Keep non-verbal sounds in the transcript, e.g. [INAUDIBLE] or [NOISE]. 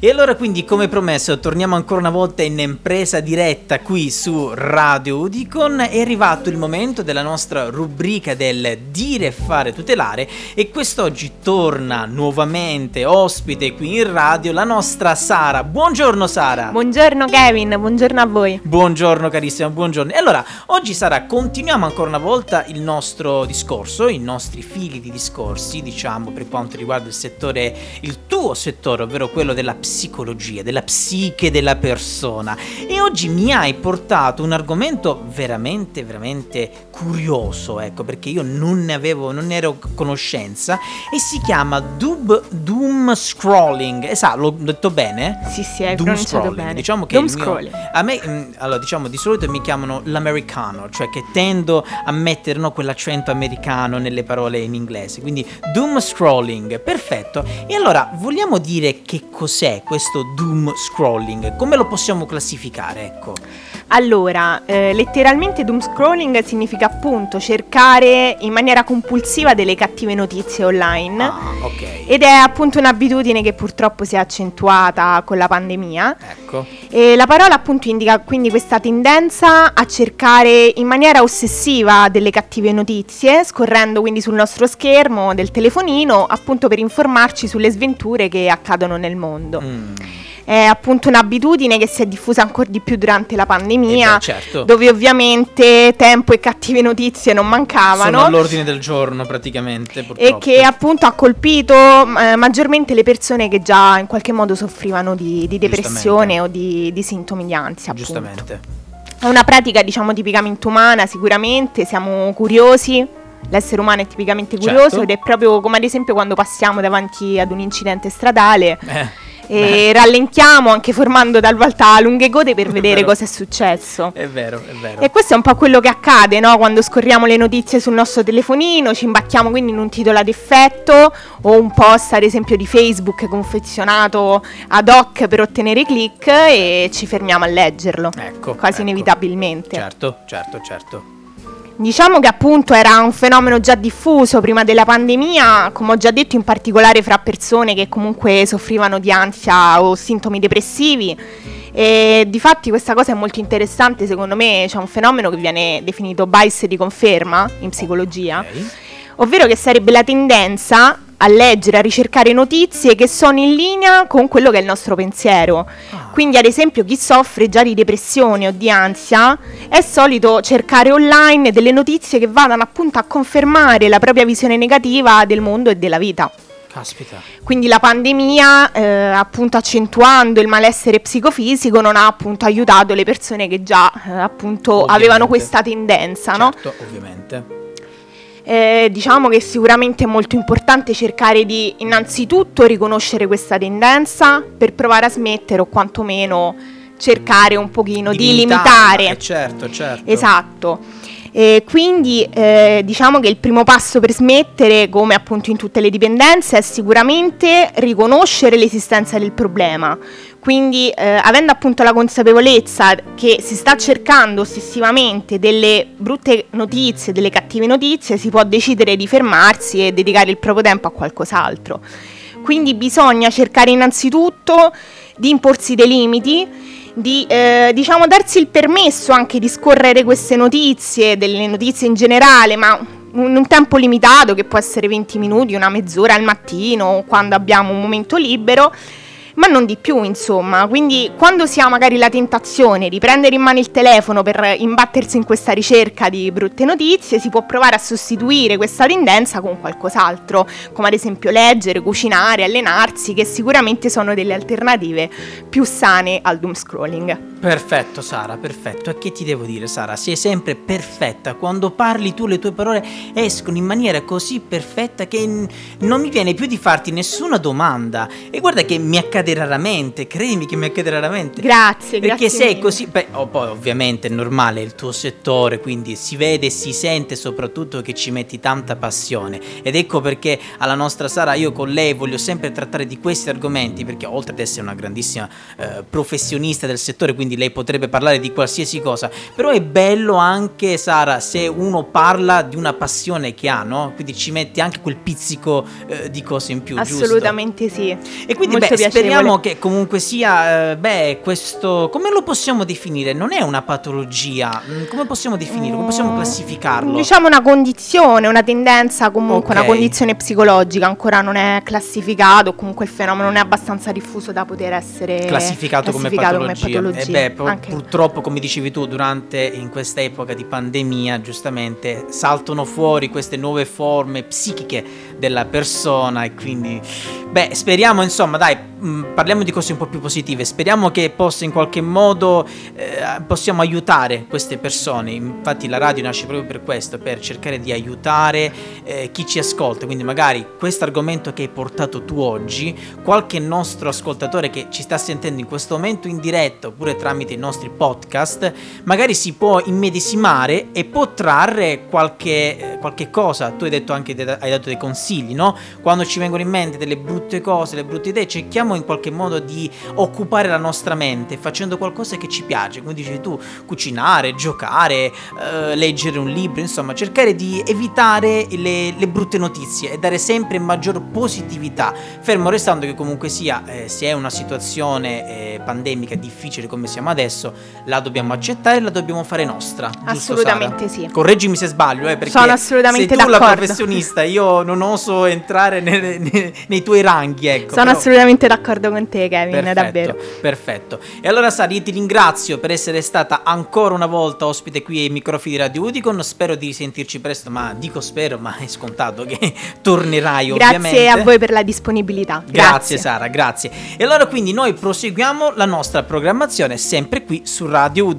E allora quindi come promesso torniamo ancora una volta in impresa diretta qui su Radio Udicon. È arrivato il momento della nostra rubrica del dire e fare tutelare e quest'oggi torna nuovamente ospite qui in radio la nostra Sara. Buongiorno Sara. Buongiorno Kevin, buongiorno a voi. Buongiorno carissima, buongiorno. E allora oggi Sara continuiamo ancora una volta il nostro discorso, i nostri fili di discorsi diciamo per quanto riguarda il settore, il tuo settore, ovvero quello della psicologia psicologia, della psiche della persona. E oggi mi hai portato un argomento veramente, veramente curioso, ecco, perché io non ne avevo, non ne ero conoscenza, e si chiama Dub, Doom Scrolling. Esatto, l'ho detto bene? Sì, sì, hai Doom scrolling. bene. Diciamo che Doom scrolling. Mio, a me, mm, allora, diciamo, di solito mi chiamano l'americano, cioè che tendo a mettere no, quell'accento americano nelle parole in inglese. Quindi Doom Scrolling, perfetto. E allora, vogliamo dire che cos'è questo doom scrolling? Come lo possiamo classificare? Ecco. Allora, eh, letteralmente doom scrolling significa appunto cercare in maniera compulsiva delle cattive notizie online. Ah, ok. Ed è appunto un'abitudine che purtroppo si è accentuata con la pandemia. Ecco. E la parola appunto indica quindi questa tendenza a cercare in maniera ossessiva delle cattive notizie, scorrendo quindi sul nostro schermo del telefonino, appunto per informarci sulle sventure che accadono nel mondo. Mm è appunto un'abitudine che si è diffusa ancora di più durante la pandemia, eh beh, certo. dove ovviamente tempo e cattive notizie non mancavano. Sono all'ordine del giorno praticamente. Purtroppo. E che appunto ha colpito eh, maggiormente le persone che già in qualche modo soffrivano di, di depressione o di, di, sintomi di ansia. Appunto. Giustamente. È una pratica diciamo tipicamente umana sicuramente, siamo curiosi l'essere umano è tipicamente curioso certo. ed è proprio come ad esempio quando passiamo davanti ad un incidente stradale. Eh e Beh. rallentiamo anche formando talvolta lunghe code per [LAUGHS] vedere cosa è successo. È vero, è vero. E questo è un po' quello che accade, no? Quando scorriamo le notizie sul nostro telefonino, ci imbacchiamo quindi in un titolo ad effetto o un post ad esempio di Facebook confezionato ad hoc per ottenere click e ci fermiamo a leggerlo. Ecco. Quasi ecco. inevitabilmente. Certo, certo, certo. Diciamo che appunto era un fenomeno già diffuso prima della pandemia, come ho già detto in particolare fra persone che comunque soffrivano di ansia o sintomi depressivi. E difatti questa cosa è molto interessante, secondo me c'è un fenomeno che viene definito bias di conferma in psicologia, okay. ovvero che sarebbe la tendenza a leggere, a ricercare notizie che sono in linea con quello che è il nostro pensiero. Ah. Quindi, ad esempio, chi soffre già di depressione o di ansia è solito cercare online delle notizie che vadano appunto a confermare la propria visione negativa del mondo e della vita. Caspita. Quindi la pandemia, eh, appunto accentuando il malessere psicofisico, non ha appunto aiutato le persone che già eh, appunto ovviamente. avevano questa tendenza, certo, no? Ovviamente. Eh, diciamo che sicuramente è molto importante cercare di innanzitutto riconoscere questa tendenza per provare a smettere o quantomeno cercare un pochino di, di limitare. Eh, certo, certo. Esatto. E quindi eh, diciamo che il primo passo per smettere, come appunto in tutte le dipendenze, è sicuramente riconoscere l'esistenza del problema. Quindi eh, avendo appunto la consapevolezza che si sta cercando ossessivamente delle brutte notizie, delle cattive notizie, si può decidere di fermarsi e dedicare il proprio tempo a qualcos'altro. Quindi bisogna cercare innanzitutto di imporsi dei limiti di eh, diciamo darsi il permesso anche di scorrere queste notizie, delle notizie in generale, ma in un tempo limitato che può essere 20 minuti, una mezz'ora al mattino, quando abbiamo un momento libero ma non di più, insomma. Quindi quando si ha magari la tentazione di prendere in mano il telefono per imbattersi in questa ricerca di brutte notizie, si può provare a sostituire questa tendenza con qualcos'altro, come ad esempio leggere, cucinare, allenarsi, che sicuramente sono delle alternative più sane al doom scrolling. Perfetto Sara, perfetto. E che ti devo dire Sara? Sei sempre perfetta. Quando parli tu le tue parole escono in maniera così perfetta che non mi viene più di farti nessuna domanda. E guarda che mi accade raramente, credimi che mi accade raramente. Grazie, Perché grazie. sei così... Beh, oh, poi ovviamente è normale il tuo settore, quindi si vede e si sente soprattutto che ci metti tanta passione. Ed ecco perché alla nostra Sara io con lei voglio sempre trattare di questi argomenti, perché oltre ad essere una grandissima eh, professionista del settore, quindi lei potrebbe parlare di qualsiasi cosa, però è bello anche Sara se uno parla di una passione che ha, no? Quindi ci mette anche quel pizzico eh, di cose in più, Assolutamente giusto? sì. E quindi beh, speriamo speriamo che comunque sia, eh, beh, questo, come lo possiamo definire? Non è una patologia, mm, come possiamo definirlo? Come possiamo Mm, classificarlo? Diciamo una condizione, una tendenza, comunque Ok. una condizione psicologica, ancora non è classificato, comunque il fenomeno non è abbastanza diffuso da poter essere classificato, come classificato patologia. patologia. E beh, Anche- purtroppo, come dicevi tu, durante in questa epoca di pandemia, giustamente saltano fuori queste nuove forme psichiche della persona e quindi beh, speriamo insomma, dai, mh, parliamo di cose un po' più positive. Speriamo che possa in qualche modo eh, possiamo aiutare queste persone. Infatti la radio nasce proprio per questo, per cercare di aiutare eh, chi ci ascolta. Quindi magari questo argomento che hai portato tu oggi, qualche nostro ascoltatore che ci sta sentendo in questo momento in diretta oppure tramite i nostri podcast, magari si può immedesimare e può trarre qualche, eh, qualche cosa. Tu hai detto anche, hai dato dei consigli, no? Quando ci vengono in mente delle brutte cose, delle brutte idee, cerchiamo in qualche modo di occupare la nostra mente facendo qualcosa che ci piace, come dici tu, cucinare, giocare, eh, leggere un libro, insomma, cercare di evitare le, le brutte notizie e dare sempre maggior positività, fermo restando che comunque sia, eh, se è una situazione eh, pandemica difficile come siamo adesso, la dobbiamo accettare e la dobbiamo fare nostra. giusto, Assolutamente Sara? sì. Correggimi se sbaglio, eh, perché Sono assolutamente sei tu la d'accordo. professionista, io non oso entrare nelle- nei, nei tuoi ranghi, ecco. Sono però- assolutamente d'accordo con te, Kevin, Perfetto, davvero. perfetto. E allora Sara, io ti ringrazio per essere stata ancora una volta ospite qui ai microfoni di Radio Udicon. Spero di sentirci presto, ma dico spero, ma è scontato che [LAUGHS] tornerai ovviamente. Grazie a voi per la disponibilità. Grazie Sara, grazie. E allora quindi noi proseguiamo la nostra programmazione sempre qui su Radio Udicon.